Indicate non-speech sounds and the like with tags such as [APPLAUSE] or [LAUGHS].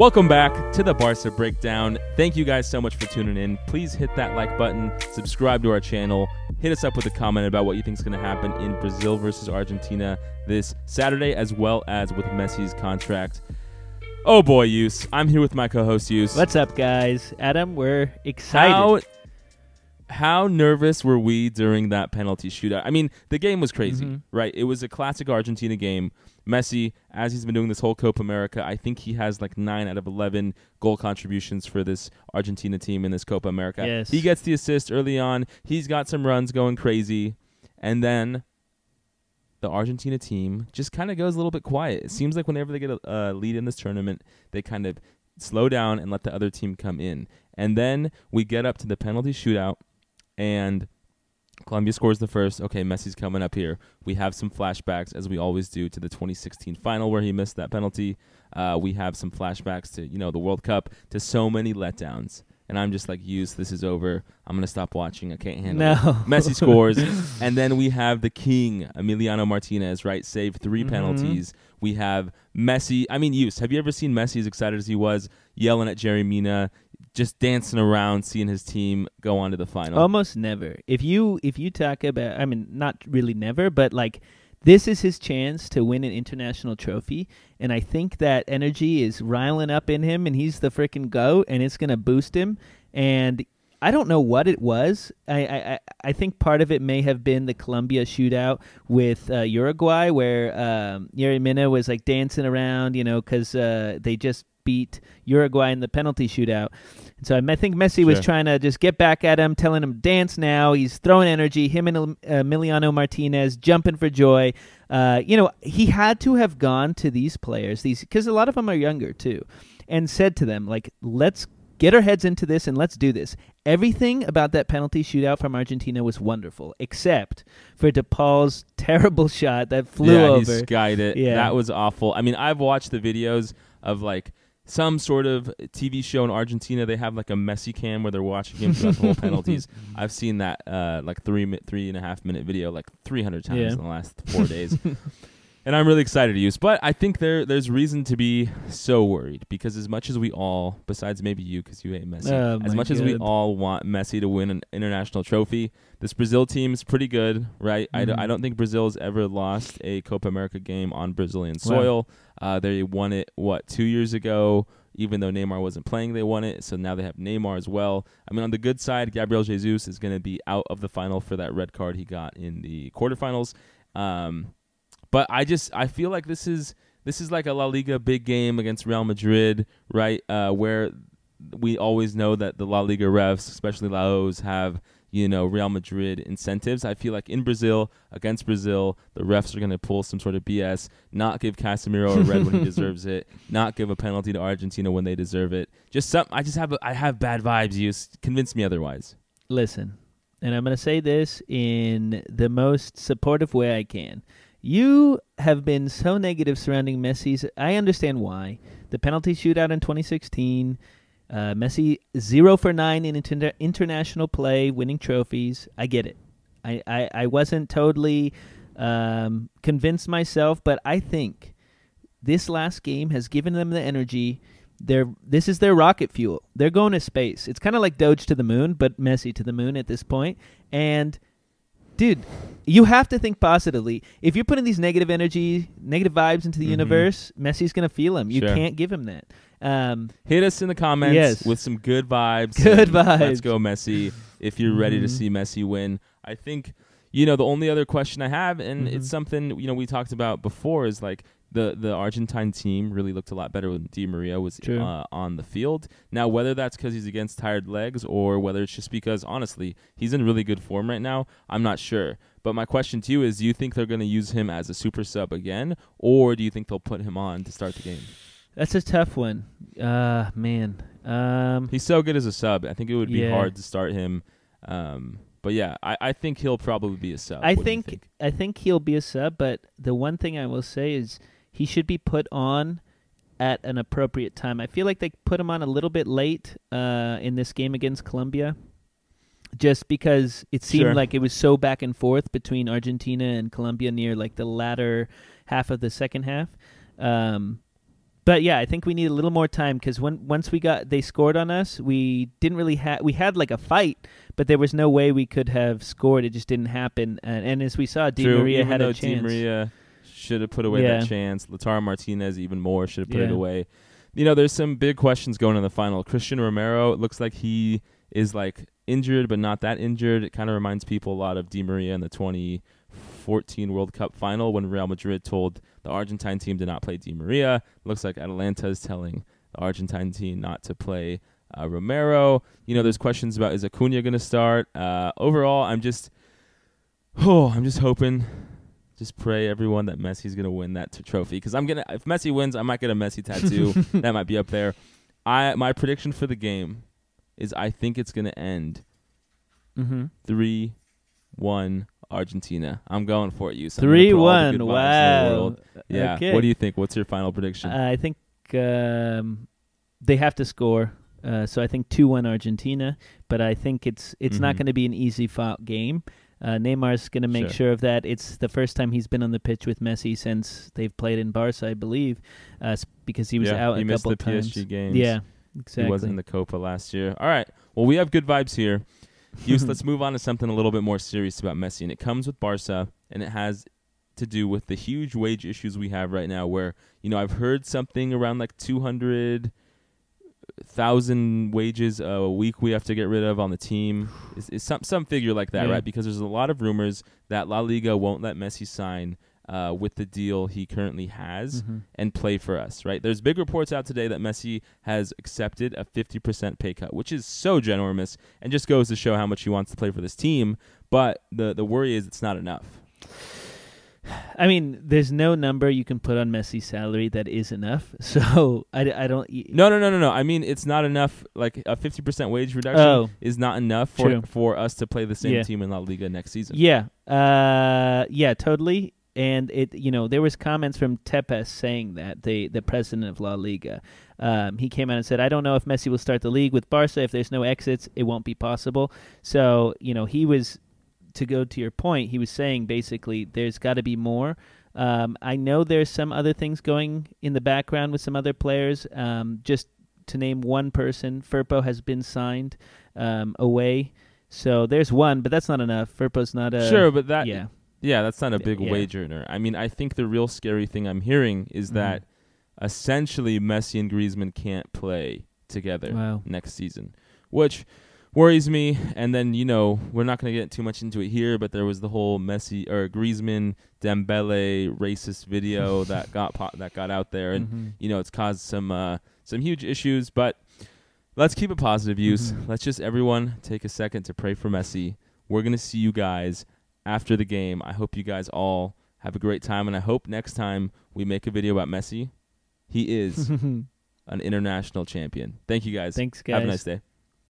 Welcome back to the Barca Breakdown. Thank you guys so much for tuning in. Please hit that like button, subscribe to our channel, hit us up with a comment about what you think is going to happen in Brazil versus Argentina this Saturday, as well as with Messi's contract. Oh boy, Use. I'm here with my co-host Use. What's up, guys? Adam, we're excited. How how nervous were we during that penalty shootout? I mean, the game was crazy, Mhm. right? It was a classic Argentina game. Messi, as he's been doing this whole Copa America, I think he has like nine out of eleven goal contributions for this Argentina team in this Copa America. Yes. He gets the assist early on. He's got some runs going crazy, and then the Argentina team just kind of goes a little bit quiet. It seems like whenever they get a uh, lead in this tournament, they kind of slow down and let the other team come in. And then we get up to the penalty shootout, and Colombia scores the first. Okay, Messi's coming up here. We have some flashbacks, as we always do, to the 2016 final where he missed that penalty. Uh, we have some flashbacks to you know the World Cup, to so many letdowns. And I'm just like, use this is over. I'm gonna stop watching. I can't handle it. no. Messi [LAUGHS] scores, and then we have the king Emiliano Martinez, right? Saved 3 Mhm. penalties. We have Messi. I mean, use. Have you ever seen Messi as excited as he was, yelling at Yerry Mina, just dancing around, seeing his team go on to the final? Almost never. If you if you talk about, I mean, not really never, but like this is his chance to win an international trophy, and I think that energy is riling up in him, and he's the freaking goat, and it's gonna boost him. And I don't know what it was. I I, I- think part of it may have been the Colombia shootout with uh, Uruguay, where um, Yerry Mina was like dancing around, you know, because uh, they just beat Uruguay in the penalty shootout. And so I think Messi was trying to just get back at him, telling him dance now. He's throwing energy. Him and uh, Emiliano Martinez jumping for joy. Uh, you know, he had to have gone to these players, these because a lot of them are younger too, and said to them like, "Let's get our heads into this and let's do this." Everything about that penalty shootout from Argentina was wonderful, except for De Paul's [LAUGHS] terrible shot that flew yeah, over. he skied it. Yeah. That was awful. I mean, I've watched the videos of like some sort of TV show in Argentina. They have like a Messi cam where they're watching him throughout the whole [LAUGHS] penalties. I've seen that uh, like three mi- three and a half minute video like 300 times Yeah. in the last four days. [LAUGHS] And I'm really excited to use, but I think there there's reason to be so worried because as much as we all, besides maybe you because you hate Messi, Oh, as much as we all want Messi to win an international trophy, this Brazil team is pretty good, right? I, d-. I don't think Brazil has ever lost a Copa America game on Brazilian Wow. soil. Uh, they won it what two years ago. Even though Neymar wasn't playing, they won it. So now they have Neymar as well. I mean, on the good side, Gabriel Jesus is going to be out of the final for that red card he got in the quarterfinals. Um, but I just I feel like this is this is like a La Liga big game against Real Madrid, right? Uh, where we always know that the La Liga refs, especially Lahoz, have you know Real Madrid incentives. I feel like in Brazil against Brazil, the refs are going to pull some sort of BS, not give Casemiro a red when he [LAUGHS] deserves it, not give a penalty to Argentina when they deserve it. Just some I just have a, I have bad vibes. You convince me otherwise. Listen, and I'm going to say this in the most supportive way I can. You have been so negative surrounding Messi's. I understand why. The penalty shootout in 2016, uh, Messi zero for nine in inter- international play, winning trophies. I get it. I, I, I wasn't totally um, convinced myself, but I think this last game has given them the energy. They're, this is their rocket fuel. They're going to space. It's kind of like Doge to the moon, but Messi to the moon at this point. And, dude, you have to think positively. If you're putting these negative energy, negative vibes into the Mhm. universe, Messi's going to feel them. You Sure. can't give him that. Um, Hit us in the comments Yes. with some good vibes. Good vibes. Let's go Messi. If you're ready to Mhm. see Messi win, I think you know the only other question I have, and Mhm. it's something you know we talked about before, is like the the Argentine team really looked a lot better when Di Maria was uh, on the field. Now, whether that's because he's against tired legs or whether it's just because honestly he's in really good form right now, I'm not sure. But my question to you is: Do you think they're going to use him as a super sub again, or do you think they'll put him on to start the game? that's a tough one. Uh, man. Um, He's so good as a sub. I think it would be Yeah. hard to start him. Um, but yeah, I, I think he'll probably be a sub. I you think, I think he'll be a sub, but the one thing I will say is he should be put on at an appropriate time. I feel like they put him on a little bit late uh, in this game against Colombia, just because it seemed Sure. like it was so back and forth between Argentina and Colombia near like the latter half of the second half. Um, But yeah, I think we need a little more time because when once we got they scored on us, we didn't really have we had like a fight, but there was no way we could have scored. It just didn't happen. And, and as we saw, Di True, Maria had a Di chance. Maria should have put away Yeah. that chance. Lautaro Martinez even more should have put it away. You know, there's some big questions going in the final. Cristian Romero, it looks like he is like injured, but not that injured. It kind of reminds people a lot of Di Maria in the 2014 World Cup final when Real Madrid told the Argentine team to not play Di Maria. Looks like Atalanta is telling the Argentine team not to play uh, Romero. You know, there's questions about is Acuna going to start. Uh, overall, I'm just, [SIGHS] oh, I'm just hoping, just pray everyone that Messi's going to win that t- trophy because I'm gonna. If Messi wins, I might get a Messi tattoo. [LAUGHS] that might be up there. I my prediction for the game is I think it's going to end Mm-hmm. three, one Argentina. I'm going for it. You Three one. Wow. Yeah. Okay. What do you think? What's your final prediction? I think um, they have to score. Uh, so I think two one Argentina, but I think it's it's not Mhm. going to be an easy fought game. Uh, Neymar's going to make Sure. sure of that. It's the first time he's been on the pitch with Messi since they've played in Barca, I believe, uh, because he was yeah, out he a missed couple the times. PSG games. Yeah, exactly. He wasn't in the Copa last year. All right. Well, we have good vibes here. [LAUGHS] Let's move on to something a little bit more serious about Messi, and it comes with Barca, and it has to do with the huge wage issues we have right now. Where you know I've heard something around like two hundred thousand wages a week we have to get rid of on the team. It's, it's some some figure like that, Yeah. right? Because there's a lot of rumors that La Liga won't let Messi sign uh, with the deal he currently has Mhm. and play for us, right? There's big reports out today that Messi has accepted a 50% pay cut, which is so ginormous and just goes to show how much he wants to play for this team. But the the worry is it's not enough. I mean, there's no number you can put on Messi's salary that is enough. [LAUGHS] So I, I don't. No, no, no, no, no. I mean, it's not enough. Like a 50% wage reduction Oh. is not enough for True. for us to play the same Yeah. team in La Liga next season. Yeah, uh, yeah, totally. And it, you know, there was comments from Tebas saying that the the president of La Liga, um, he came out and said, "I don't know if Messi will start the league with Barca. If there's no exits, it won't be possible." So, you know, he was to go to your point. He was saying basically, there's got to be more. Um, I know there's some other things going in the background with some other players. Um, just to name one person, Firpo has been signed um, away. So there's one, but that's not enough. Firpo's not a Sure, but that yeah. Yeah, that's not a big Yeah. wage earner. I mean, I think the real scary thing I'm hearing is Mhm. that essentially Messi and Griezmann can't play together Wow. next season, which worries me. And then you know we're not going to get too much into it here, but there was the whole Messi or Griezmann Dembele racist video [LAUGHS] that got po- that got out there, and Mhm. you know it's caused some uh, some huge issues. But let's keep it positive, use. Mhm. Let's just everyone take a second to pray for Messi. We're gonna see you guys after the game. I hope you guys all have a great time, and I hope next time we make a video about Messi, he is [LAUGHS] an international champion. Thank you guys. Thanks, guys. Have a nice day.